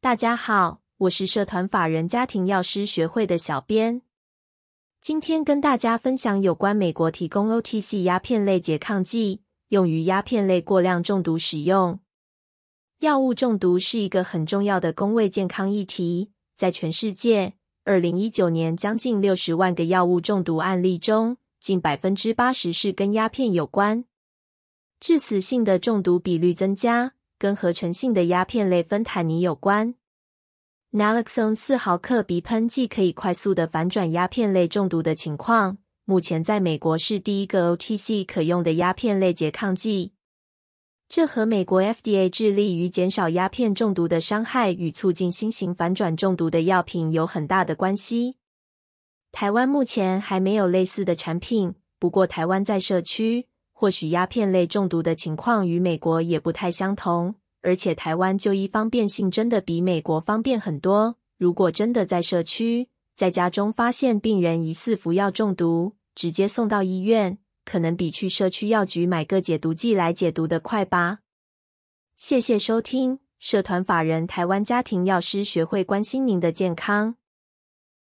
大家好，我是社团法人家庭药师学会的小编。今天跟大家分享有关美国提供 OTC 鸦片类拮抗剂，用于鸦片类过量中毒使用。药物中毒是一个很重要的公卫健康议题。在全世界，二零一九年将近六十万个药物中毒案例中，近百分之八十是跟鸦片有关。致死性的中毒比率增加，跟合成性的鸦片类芬坦尼有关。Naloxone 四毫克鼻喷剂可以快速的反转鸦片类中毒的情况。目前在美国是第一个 OTC 可用的鸦片类拮抗剂。这和美国 FDA 致力于减少鸦片中毒的伤害与促进新型反转中毒的药品有很大的关系。台湾目前还没有类似的产品，不过台湾在社区。或许鸦片类中毒的情况与美国也不太相同，而且台湾就医方便性真的比美国方便很多。如果真的在社区，在家中发现病人疑似服药中毒，直接送到医院，可能比去社区药局买个解毒剂来解毒的快吧。谢谢收听，社团法人台湾家庭药师学会关心您的健康。